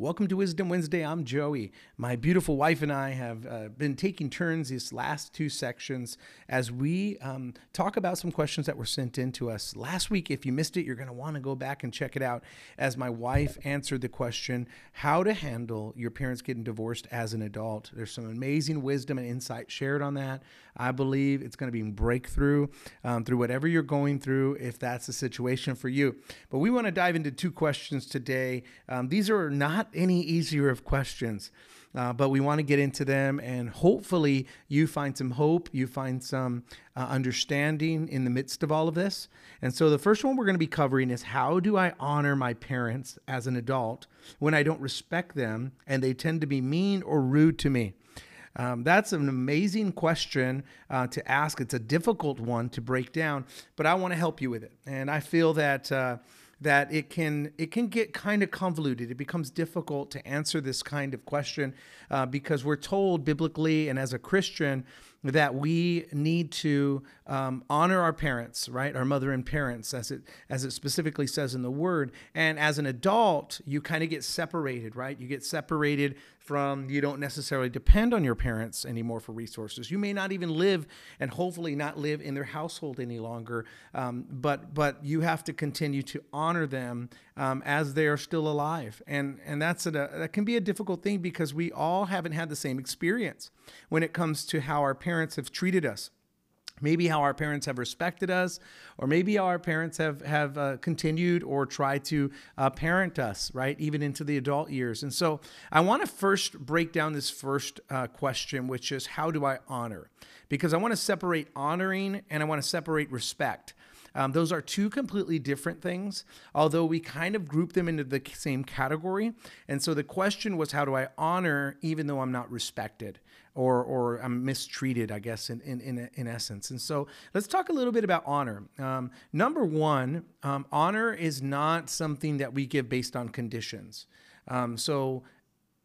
Welcome to Wisdom Wednesday. I'm Joey. My beautiful wife and I have uh, been taking turns these last two sections as we um, talk about some questions that were sent in to us last week. If you missed it, you're going to want to go back and check it out as my wife answered the question how to handle your parents getting divorced as an adult. There's some amazing wisdom and insight shared on that. I believe it's going to be breakthrough um, through whatever you're going through, if that's the situation for you. But we want to dive into two questions today. Um, these are not any easier of questions. Uh, but we want to get into them and hopefully you find some hope, you find some uh, understanding in the midst of all of this. And so the first one we're going to be covering is how do I honor my parents as an adult when I don't respect them and they tend to be mean or rude to me? Um, that's an amazing question uh, to ask. It's a difficult one to break down, but I want to help you with it. And I feel that. Uh, that it can it can get kind of convoluted. It becomes difficult to answer this kind of question uh, because we're told biblically and as a Christian that we need to um, honor our parents, right? Our mother and parents, as it as it specifically says in the Word. And as an adult, you kind of get separated, right? You get separated from. You don't necessarily depend on your parents anymore for resources. You may not even live, and hopefully not live in their household any longer. Um, but but you have to continue to honor them um, as they are still alive, and and that's a, that can be a difficult thing because we all haven't had the same experience when it comes to how our parents have treated us maybe how our parents have respected us or maybe how our parents have have uh, continued or tried to uh, parent us right even into the adult years and so i want to first break down this first uh, question which is how do i honor because i want to separate honoring and i want to separate respect um, those are two completely different things, although we kind of group them into the same category. And so the question was, how do I honor even though I'm not respected? Or or I'm mistreated, I guess, in in in, in essence. And so let's talk a little bit about honor. Um, number one, um, honor is not something that we give based on conditions. Um, so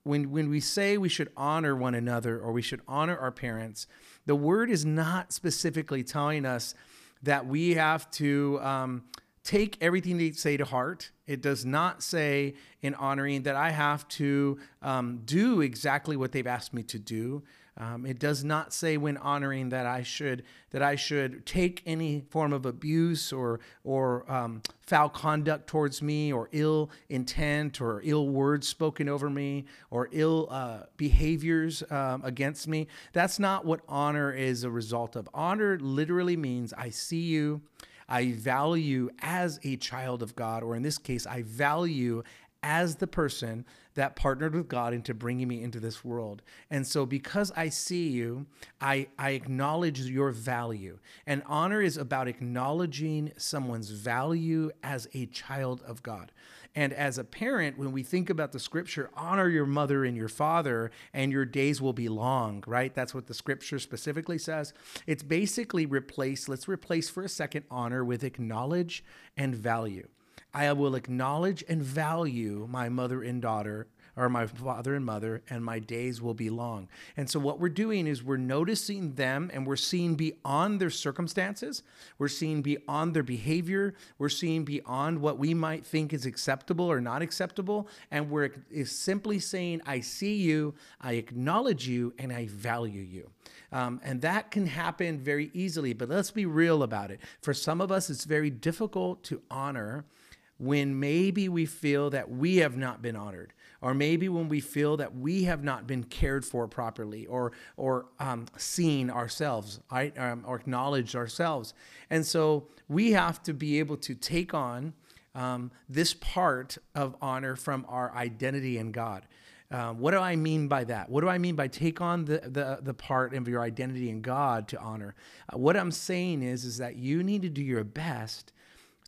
when when we say we should honor one another or we should honor our parents, the word is not specifically telling us that we have to um, take everything they say to heart. It does not say in honoring that I have to um, do exactly what they've asked me to do. Um, it does not say when honoring that I should that I should take any form of abuse or or um, foul conduct towards me or ill intent or ill words spoken over me or ill uh, behaviors um, against me. That's not what honor is a result of. Honor literally means I see you. I value as a child of God, or in this case, I value as the person that partnered with God into bringing me into this world. And so, because I see you, I, I acknowledge your value. And honor is about acknowledging someone's value as a child of God. And as a parent, when we think about the scripture, honor your mother and your father, and your days will be long, right? That's what the scripture specifically says. It's basically replace, let's replace for a second honor with acknowledge and value. I will acknowledge and value my mother and daughter or my father and mother, and my days will be long. And so, what we're doing is we're noticing them and we're seeing beyond their circumstances, we're seeing beyond their behavior, we're seeing beyond what we might think is acceptable or not acceptable. And we're simply saying, I see you, I acknowledge you, and I value you. Um, and that can happen very easily, but let's be real about it. For some of us, it's very difficult to honor when maybe we feel that we have not been honored or maybe when we feel that we have not been cared for properly or or um, seen ourselves right um, or acknowledged ourselves and so we have to be able to take on um, this part of honor from our identity in god um, what do I mean by that? What do I mean by take on the, the, the part of your identity in God to honor? Uh, what I'm saying is, is that you need to do your best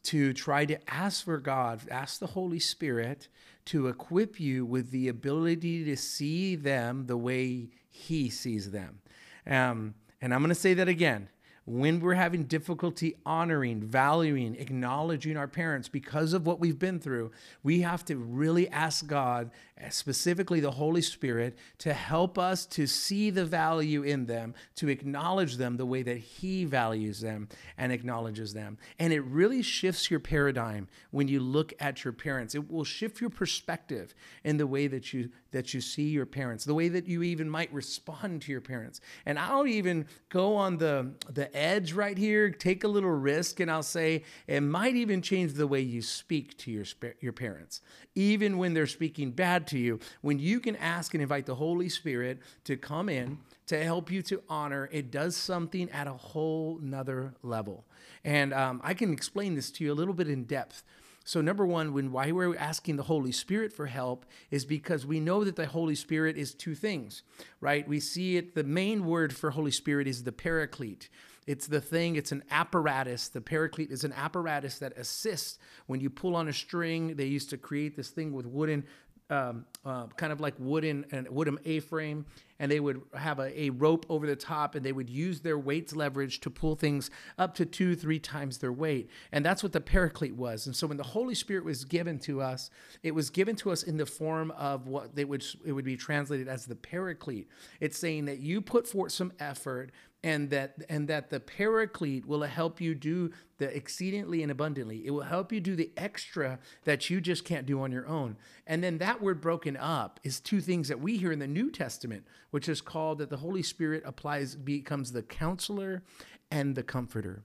to try to ask for God, ask the Holy Spirit to equip you with the ability to see them the way He sees them. Um, and I'm going to say that again. When we're having difficulty honoring, valuing, acknowledging our parents because of what we've been through, we have to really ask God, eh, specifically the Holy Spirit, to help us to see the value in them, to acknowledge them the way that He values them and acknowledges them. And it really shifts your paradigm when you look at your parents. It will shift your perspective in the way that you that you see your parents, the way that you even might respond to your parents. And I'll even go on the the edge right here, take a little risk, and I'll say it might even change the way you speak to your your parents, even when they're speaking bad to you. When you can ask and invite the Holy Spirit to come in to help you to honor, it does something at a whole nother level. And um, I can explain this to you a little bit in depth. So, number one, when why we're asking the Holy Spirit for help is because we know that the Holy Spirit is two things, right? We see it, the main word for Holy Spirit is the paraclete. It's the thing, it's an apparatus. The paraclete is an apparatus that assists when you pull on a string. They used to create this thing with wooden um, uh, kind of like wooden and wooden A-frame, and they would have a, a, rope over the top, and they would use their weights leverage to pull things up to two, three times their weight, and that's what the paraclete was. And so when the Holy Spirit was given to us, it was given to us in the form of what they would it would be translated as the paraclete. It's saying that you put forth some effort and that and that the paraclete will help you do the exceedingly and abundantly. It will help you do the extra that you just can't do on your own. And then that word broken up is two things that we hear in the new testament which is called that the holy spirit applies becomes the counselor and the comforter.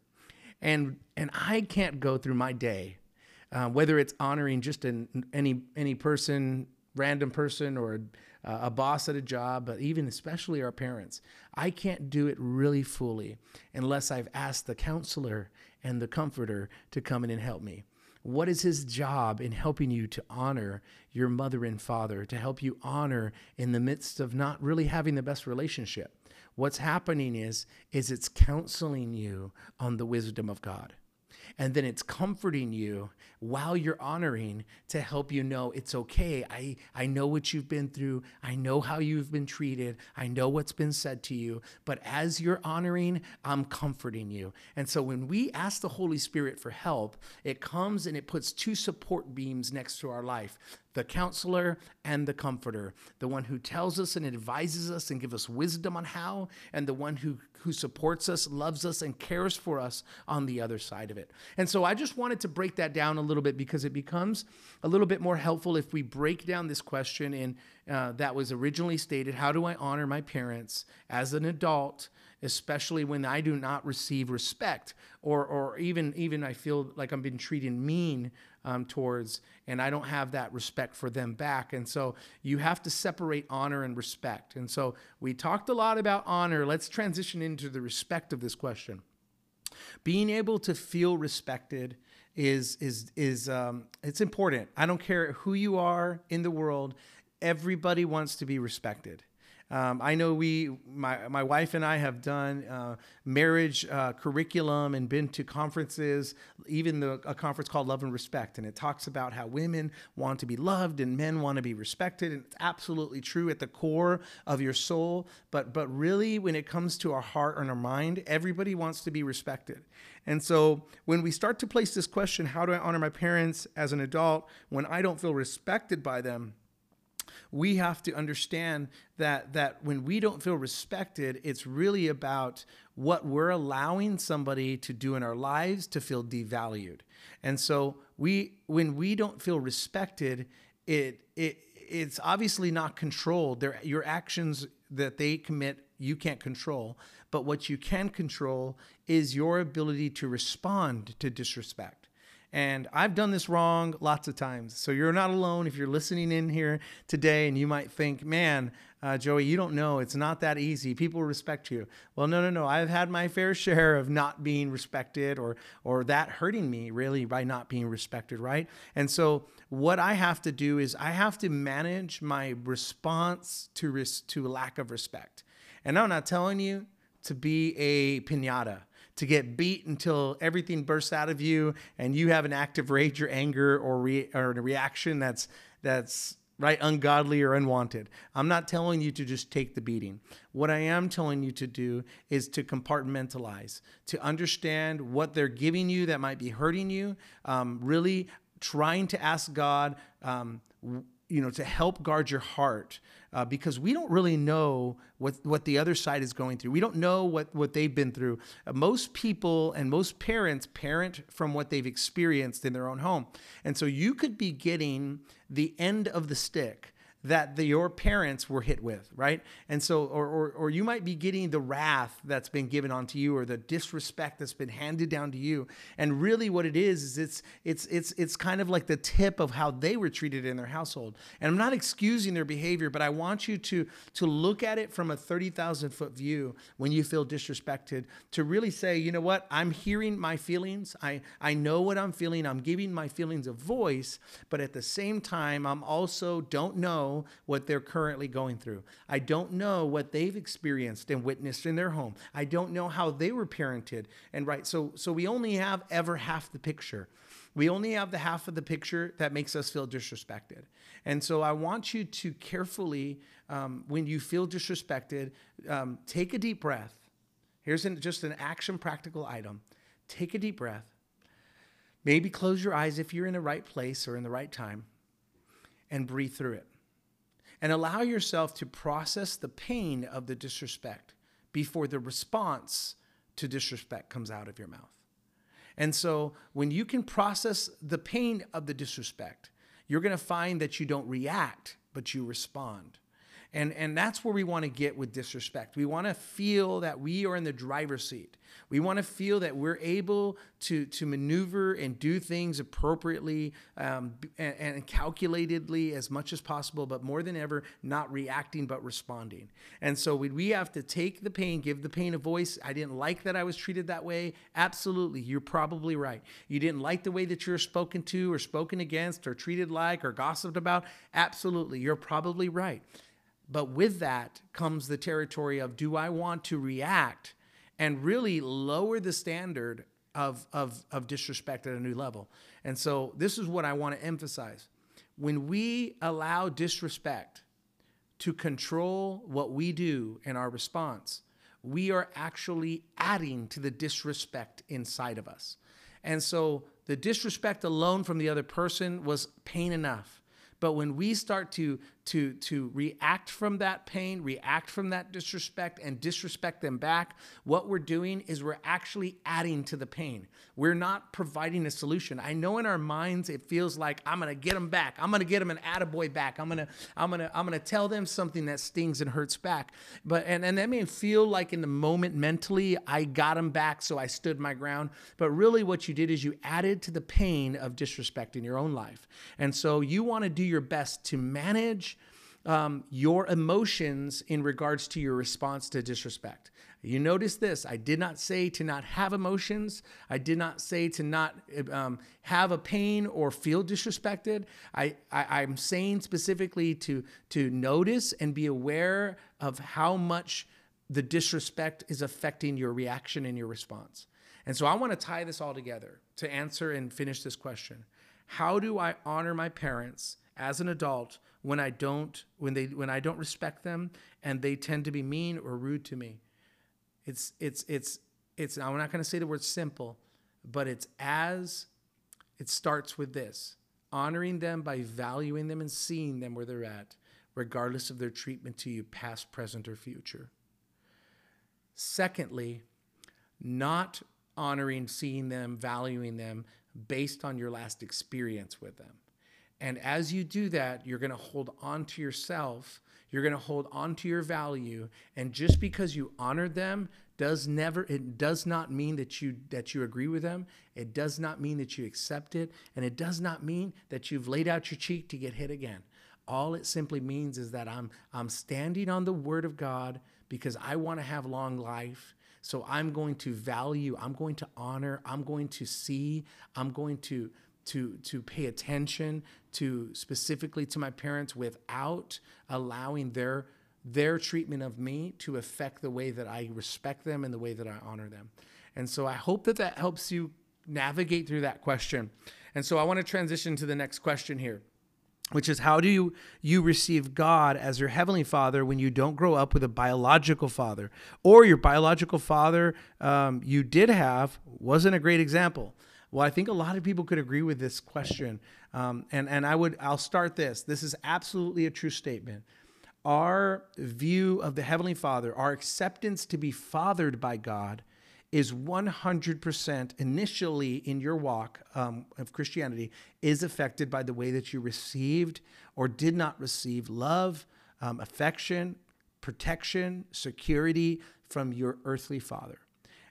And and i can't go through my day uh, whether it's honoring just an, any any person random person or uh, a boss at a job, but even especially our parents. I can't do it really fully unless I've asked the counselor and the comforter to come in and help me. What is his job in helping you to honor your mother and father, to help you honor in the midst of not really having the best relationship? What's happening is is it's counseling you on the wisdom of God and then it's comforting you while you're honoring to help you know it's okay. I, I know what you've been through. I know how you've been treated. I know what's been said to you. But as you're honoring, I'm comforting you. And so when we ask the Holy Spirit for help, it comes and it puts two support beams next to our life the counselor and the comforter, the one who tells us and advises us and gives us wisdom on how, and the one who, who supports us, loves us, and cares for us on the other side of it. And so I just wanted to break that down a little bit because it becomes a little bit more helpful if we break down this question in uh, that was originally stated How do I honor my parents as an adult? especially when I do not receive respect, or or even even I feel like I'm being treated mean um, towards, and I don't have that respect for them back. And so you have to separate honor and respect. And so we talked a lot about honor. Let's transition into the respect of this question. Being able to feel respected is is is um, it's important. I don't care who you are in the world. Everybody wants to be respected. Um, I know we, my, my wife and I have done uh, marriage uh, curriculum and been to conferences, even the, a conference called Love and Respect. And it talks about how women want to be loved and men want to be respected. And it's absolutely true at the core of your soul. But, but really, when it comes to our heart and our mind, everybody wants to be respected. And so when we start to place this question, how do I honor my parents as an adult when I don't feel respected by them? We have to understand that that when we don't feel respected, it's really about what we're allowing somebody to do in our lives to feel devalued. And so we when we don't feel respected, it it it's obviously not controlled. Their your actions that they commit you can't control, but what you can control is your ability to respond to disrespect. And I've done this wrong lots of times. So you're not alone if you're listening in here today and you might think, man, uh, Joey, you don't know. It's not that easy. People respect you. Well, no, no, no. I've had my fair share of not being respected or, or that hurting me really by not being respected, right? And so what I have to do is I have to manage my response to, res- to lack of respect. And I'm not telling you to be a pinata to get beat until everything bursts out of you and you have an active rage or anger or, re- or a reaction that's that's right? Ungodly or unwanted. I'm not telling you to just take the beating. What I am telling you to do is to compartmentalize, to understand what they're giving you that might be hurting you, um, really trying to ask God, um, you know, to help guard your heart uh, because we don't really know what, what the other side is going through. We don't know what, what they've been through. Uh, most people and most parents parent from what they've experienced in their own home. And so you could be getting the end of the stick that the, your parents were hit with, right? And so, or, or, or you might be getting the wrath that's been given onto you, or the disrespect that's been handed down to you. And really, what it is is it's it's it's it's kind of like the tip of how they were treated in their household. And I'm not excusing their behavior, but I want you to to look at it from a thirty thousand foot view when you feel disrespected. To really say, you know what, I'm hearing my feelings. I I know what I'm feeling. I'm giving my feelings a voice, but at the same time, I'm also don't know what they're currently going through. I don't know what they've experienced and witnessed in their home. I don't know how they were parented and right. So so we only have ever half the picture. We only have the half of the picture that makes us feel disrespected. And so I want you to carefully, um, when you feel disrespected, um, take a deep breath. Here's an, just an action practical item. Take a deep breath. Maybe close your eyes if you're in the right place or in the right time and breathe through it and allow yourself to process the pain of the disrespect before the response to disrespect comes out of your mouth. And so when you can process the pain of the disrespect, you're going to find that you don't react, but you respond. And, and that's where we want to get with disrespect. We want to feel that we are in the driver's seat. We want to feel that we're able to, to maneuver and do things appropriately um, and, and calculatedly as much as possible, but more than ever, not reacting but responding. And so we, we have to take the pain, give the pain a voice. I didn't like that I was treated that way. Absolutely. You're probably right. You didn't like the way that you're spoken to or spoken against or treated like or gossiped about. Absolutely. You're probably right. But with that comes the territory of do I want to react and really lower the standard of, of, of disrespect at a new level? And so this is what I want to emphasize. When we allow disrespect to control what we do in our response, we are actually adding to the disrespect inside of us. And so the disrespect alone from the other person was pain enough. But when we start to to to react from that pain, react from that disrespect and disrespect them back, what we're doing is we're actually adding to the pain. We're not providing a solution. I know in our minds it feels like I'm going to get them back. I'm going to get them an attaboy back. I'm going to I'm going to I'm going to tell them something that stings and hurts back. But and and that may feel like in the moment mentally I got them back so I stood my ground, but really what you did is you added to the pain of disrespect in your own life. And so you want to do your best to manage um, your emotions in regards to your response to disrespect. You notice this. I did not say to not have emotions. I did not say to not um, have a pain or feel disrespected. I, I, I'm saying specifically to, to notice and be aware of how much the disrespect is affecting your reaction and your response. And so I want to tie this all together to answer and finish this question. How do I honor my parents as an adult when I don't when they when I don't respect them and they tend to be mean or rude to me. It's it's it's it's I'm not going to say the word simple, but it's as it starts with this honoring them by valuing them and seeing them where they're at, regardless of their treatment to you, past, present, or future. Secondly, not honoring, seeing them, valuing them based on your last experience with them. And as you do that, you're going to hold on to yourself. You're going to hold on to your value. And just because you honored them does never it does not mean that you that you agree with them. It does not mean that you accept it, and it does not mean that you've laid out your cheek to get hit again. All it simply means is that I'm I'm standing on the word of God because I want to have long life. So I'm going to value, I'm going to honor, I'm going to see, I'm going to to to pay attention to specifically to my parents without allowing their their treatment of me to affect the way that I respect them and the way that I honor them. And so I hope that that helps you navigate through that question. And so I want to transition to the next question here. which is how do you, you receive God as your heavenly father when you don't grow up with a biological father or your biological father um, you did have wasn't a great example well i think a lot of people could agree with this question. Um, and, and i would i'll start this. This is absolutely a true statement. Our view of the heavenly father our acceptance to be fathered by god is 100% initially in your walk um, of Christianity is affected by the way that you received or did not receive love, um, affection, protection, security from your earthly father.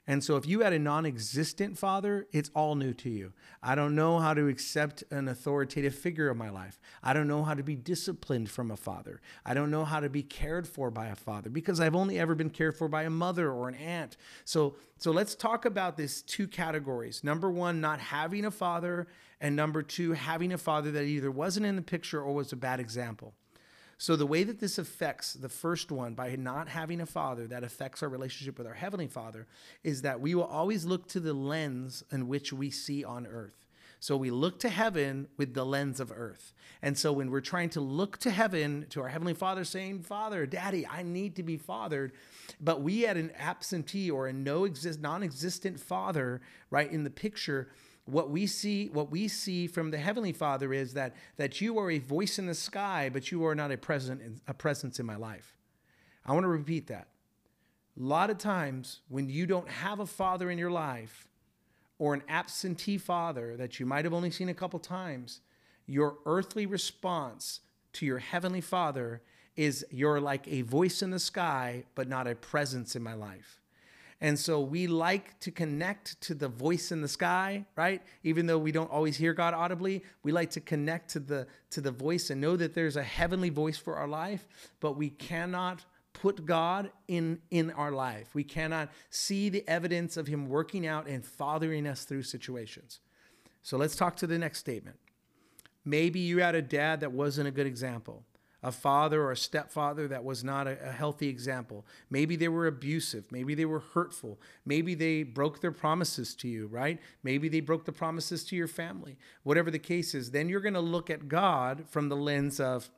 And so if you had a non existent father, it's all new to you. I don't know how to accept an authoritative figure in my life. I don't know how to be disciplined from a father. I don't know how to be cared for by a father because I've only ever been cared for by a mother or an aunt. So so let's talk about these two categories. Number 1, not having a father, and number 2, having a father that either wasn't in the picture or was a bad example. So, the way that this affects the first one by not having a father that affects our relationship with our Heavenly Father is that we will always look to the lens in which we see on earth. So, we look to heaven with the lens of earth. And so, when we're trying to look to heaven, to our Heavenly Father, saying, Father, Daddy, I need to be fathered, but we had an absentee or a no exist, non existent father, right, in the picture what we see what we see from the heavenly father is that that you are a voice in the sky but you are not a present a presence in my life. I want to repeat that. A lot of times when you don't have a father in your life or an absentee father that you might have only seen a couple times your earthly response to your heavenly father is you're like a voice in the sky but not a presence in my life and so we like to connect to the voice in the sky, right? Even though we don't always hear God audibly, we like to connect to the to the voice and know that there's a heavenly voice for our life, but we cannot put God in in our life. We cannot see the evidence of him working out and fathering us through situations. So let's talk to the next statement. Maybe you had a dad that wasn't a good example a father or a stepfather that was not a, a, healthy example. Maybe they were abusive. Maybe they were hurtful. Maybe they broke their promises to you, right? Maybe they broke the promises to your family. Whatever the case is, then you're going to look at God from the lens of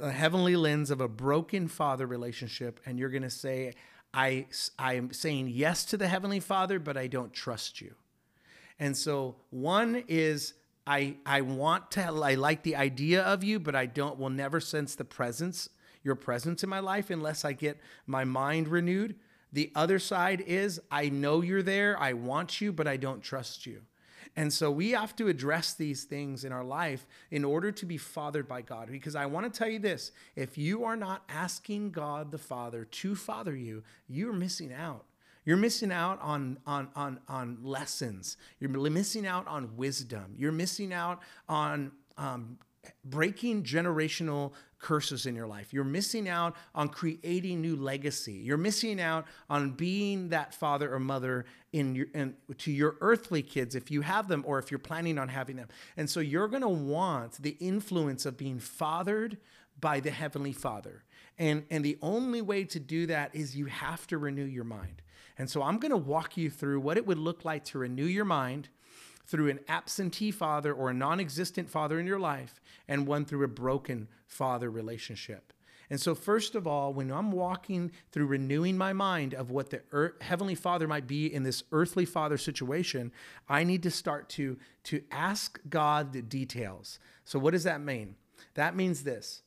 a heavenly lens of a broken father relationship, and you're going to say, I, I am saying yes to the heavenly father, but I don't trust you. And so one is I I want to I like the idea of you, but I don't will never sense the presence, your presence in my life unless I get my mind renewed. The other side is I know you're there, I want you, but I don't trust you. And so we have to address these things in our life in order to be fathered by God. Because I want to tell you this if you are not asking God the Father to father you, you're missing out. You're missing out on, on, on, on lessons. You're missing out on wisdom. You're missing out on um, breaking generational curses in your life. You're missing out on creating new legacy. You're missing out on being that father or mother in your in, to your earthly kids if you have them or if you're planning on having them. And so you're going to want the influence of being fathered by the heavenly Father. And and the only way to do that is you have to renew your mind. And so I'm going to walk you through what it would look like to renew your mind through an absentee father or a non existent father in your life, and one through a broken father relationship. And so, first of all, when I'm walking through renewing my mind of what the earth, Heavenly Father might be in this earthly father situation, I need to start to, to ask God the details. So, what does that mean? That means this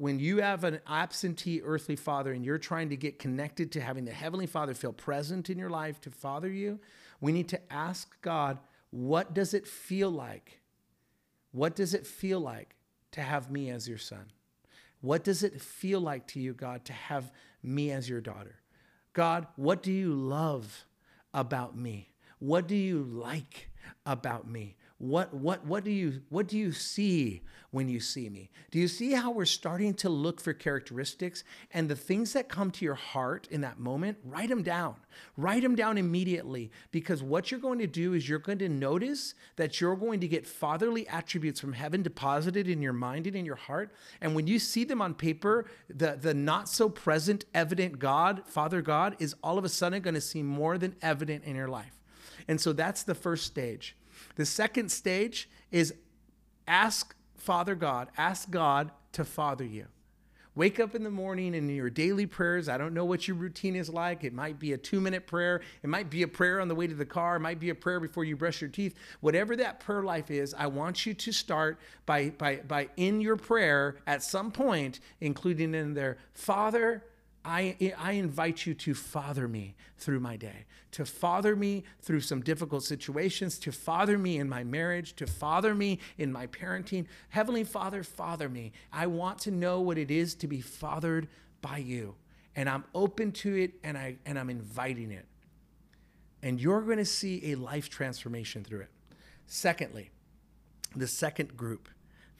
when you have an absentee earthly father and you're trying to get connected to having the heavenly father feel present in your life to father you, we need to ask God, what does it feel like? What does it feel like to have me as your son? What does it feel like to you, God, to have me as your daughter? God, what do you love about me? What do you like about me? What what what do you what do you see when you see me? Do you see how we're starting to look for characteristics and the things that come to your heart in that moment, write them down. Write them down immediately because what you're going to do is you're going to notice that you're going to get fatherly attributes from heaven deposited in your mind and in your heart. And when you see them on paper, the the not so present evident God, Father God is all of a sudden going to seem more than evident in your life. And so that's the first stage. The second stage is ask Father God, ask God to father you. Wake up in the morning and your daily prayers. I don't know what your routine is like. It might be a two minute prayer. It might be a prayer on the way to the car. It might be a prayer before you brush your teeth. Whatever that prayer life is, I want you to start by, by, by in your prayer at some point, including in there, Father, I, I invite you to father me through my day, to father me through some difficult situations, to father me in my marriage, to father me in my parenting. Heavenly Father, father me. I want to know what it is to be fathered by you. And I'm open to it and, I, and I'm inviting it. And you're going to see a life transformation through it. Secondly, the second group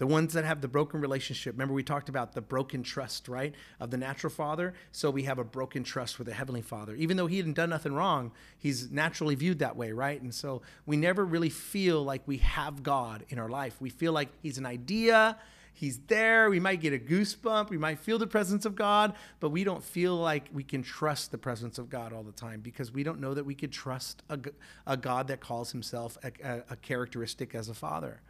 the ones that have the broken relationship. Remember, we talked about the broken trust, right, of the natural father. So we have a broken trust with the heavenly father. Even though he hadn't done nothing wrong, he's naturally viewed that way, right? And so we never really feel like we have God in our life. We feel like he's an idea. He's there. We might get a goosebump. We might feel the presence of God, but we don't feel like we can trust the presence of God all the time because we don't know that we could trust a, a God that calls himself a, a, a characteristic as a father.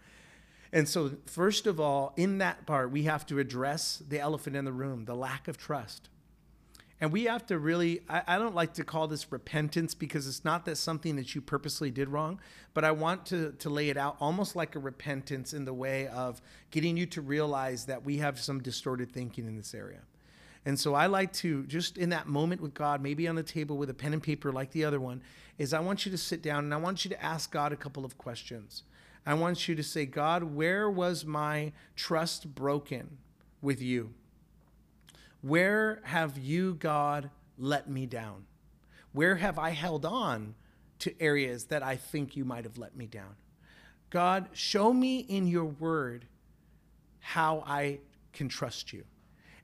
And so, first of all, in that part, we have to address the elephant in the room, the lack of trust. And we have to really, I, I, don't like to call this repentance because it's not that something that you purposely did wrong, but I want to, to lay it out almost like a repentance in the way of getting you to realize that we have some distorted thinking in this area. And so I like to just in that moment with God, maybe on the table with a pen and paper like the other one, is I want you to sit down and I want you to ask God a couple of questions. I want you to say, God, where was my trust broken with you? Where have you, God, let me down? Where have I held on to areas that I think you might have let me down? God, show me in your word how I can trust you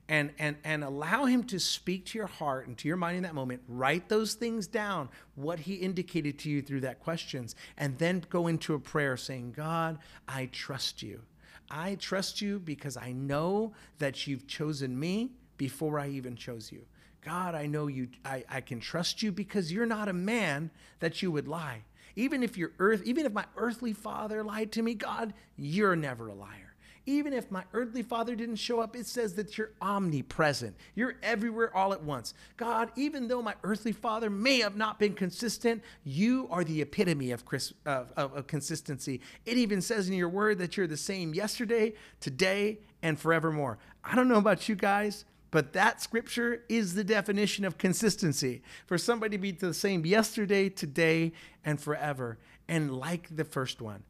and and and allow him to speak to your heart and to your mind in that moment write those things down what he indicated to you through that questions and then go into a prayer saying god i trust you. I trust you because i know that you've chosen me before i even chose you. God i know you i, I can trust you because you're not a man that you would lie. Even if your earth even if my earthly father lied to me god you're never a liar even if my earthly father didn't show up, it says that you're omnipresent. You're everywhere all at once. God, even though my earthly father may have not been consistent, you are the epitome of, of, of consistency. It even says in your word that you're the same yesterday, today, and forevermore. I don't know about you guys. But that scripture is the definition of consistency. For somebody to be the same yesterday, today, and forever. And like the first one,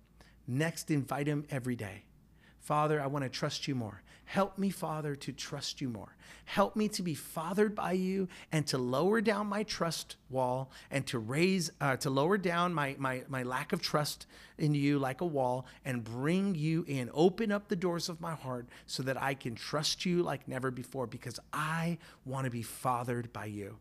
next invite him every day. Father, I want to trust you more. Help me, Father, to trust you more. Help me to be fathered by you and to lower down my trust wall and to raise, uh, to lower down my, my, my lack of trust in you like a wall and bring you in. Open up the doors of my heart so that I can trust you like never before because I want to be fathered by you.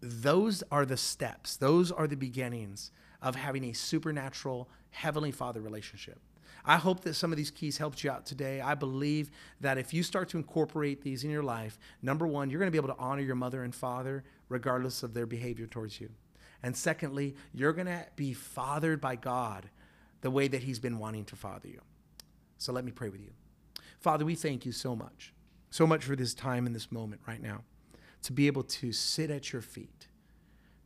Those are the steps, those are the beginnings of having a supernatural Heavenly Father relationship. I hope that some of these keys helped you out today. I believe that if you start to incorporate these in your life, number one, you're going to be able to honor your mother and father regardless of their behavior towards you. And secondly, you're going to be fathered by God the way that He's been wanting to father you. So let me pray with you. Father, we thank you so much, so much for this time and this moment right now, to be able to sit at your feet,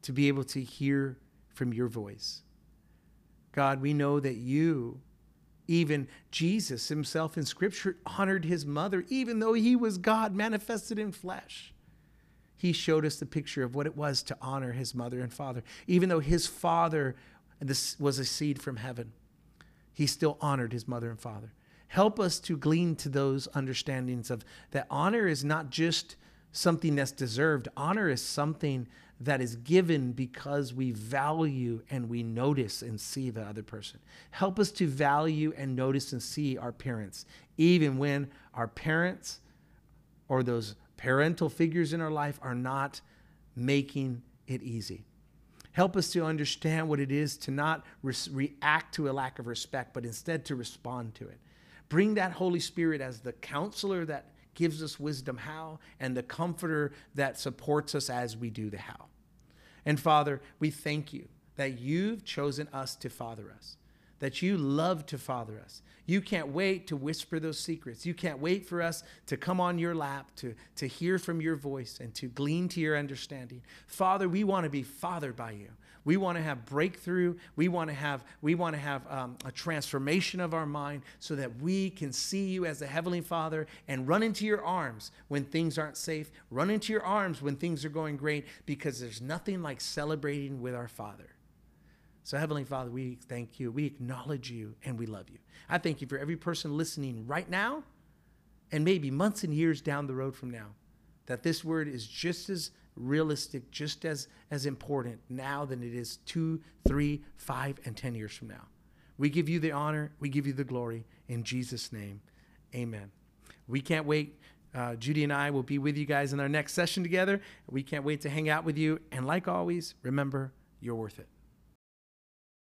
to be able to hear from your voice. God, we know that you even Jesus himself in Scripture honored his mother, even though he was God manifested in flesh. He showed us the picture of what it was to honor his mother and father. Even though his father was a seed from heaven, he still honored his mother and father. Help us to glean to those understandings of that honor is not just something that's deserved, honor is something that is given because we value and we notice and see the other person. Help us to value and notice and see our parents, even when our parents or those parental figures in our life are not making it easy. Help us to understand what it is to not re- react to a lack of respect, but instead to respond to it. Bring that Holy Spirit as the counselor that gives us wisdom how and the comforter that supports us as we do the how. And Father, we thank you that you've chosen us to father us, that you love to father us. You can't wait to whisper those secrets. You can't wait for us to come on your lap, to, to hear from your voice, and to glean to your understanding. Father, we want to be fathered by you. We want to have breakthrough. We want to have we want to have um, a transformation of our mind so that we can see you as the heavenly Father and run into your arms when things aren't safe. Run into your arms when things are going great because there's nothing like celebrating with our Father. So, Heavenly Father, we thank you. We acknowledge you and we love you. I thank you for every person listening right now and maybe months and years down the road from now that this word is just as realistic, just as, as important now than it is two, three, five, and 10 years from now. We give you the honor, we give you the glory. In Jesus' name, amen. We can't wait. Uh, Judy and I will be with you guys in our next session together. We can't wait to hang out with you. And like always, remember, you're worth it.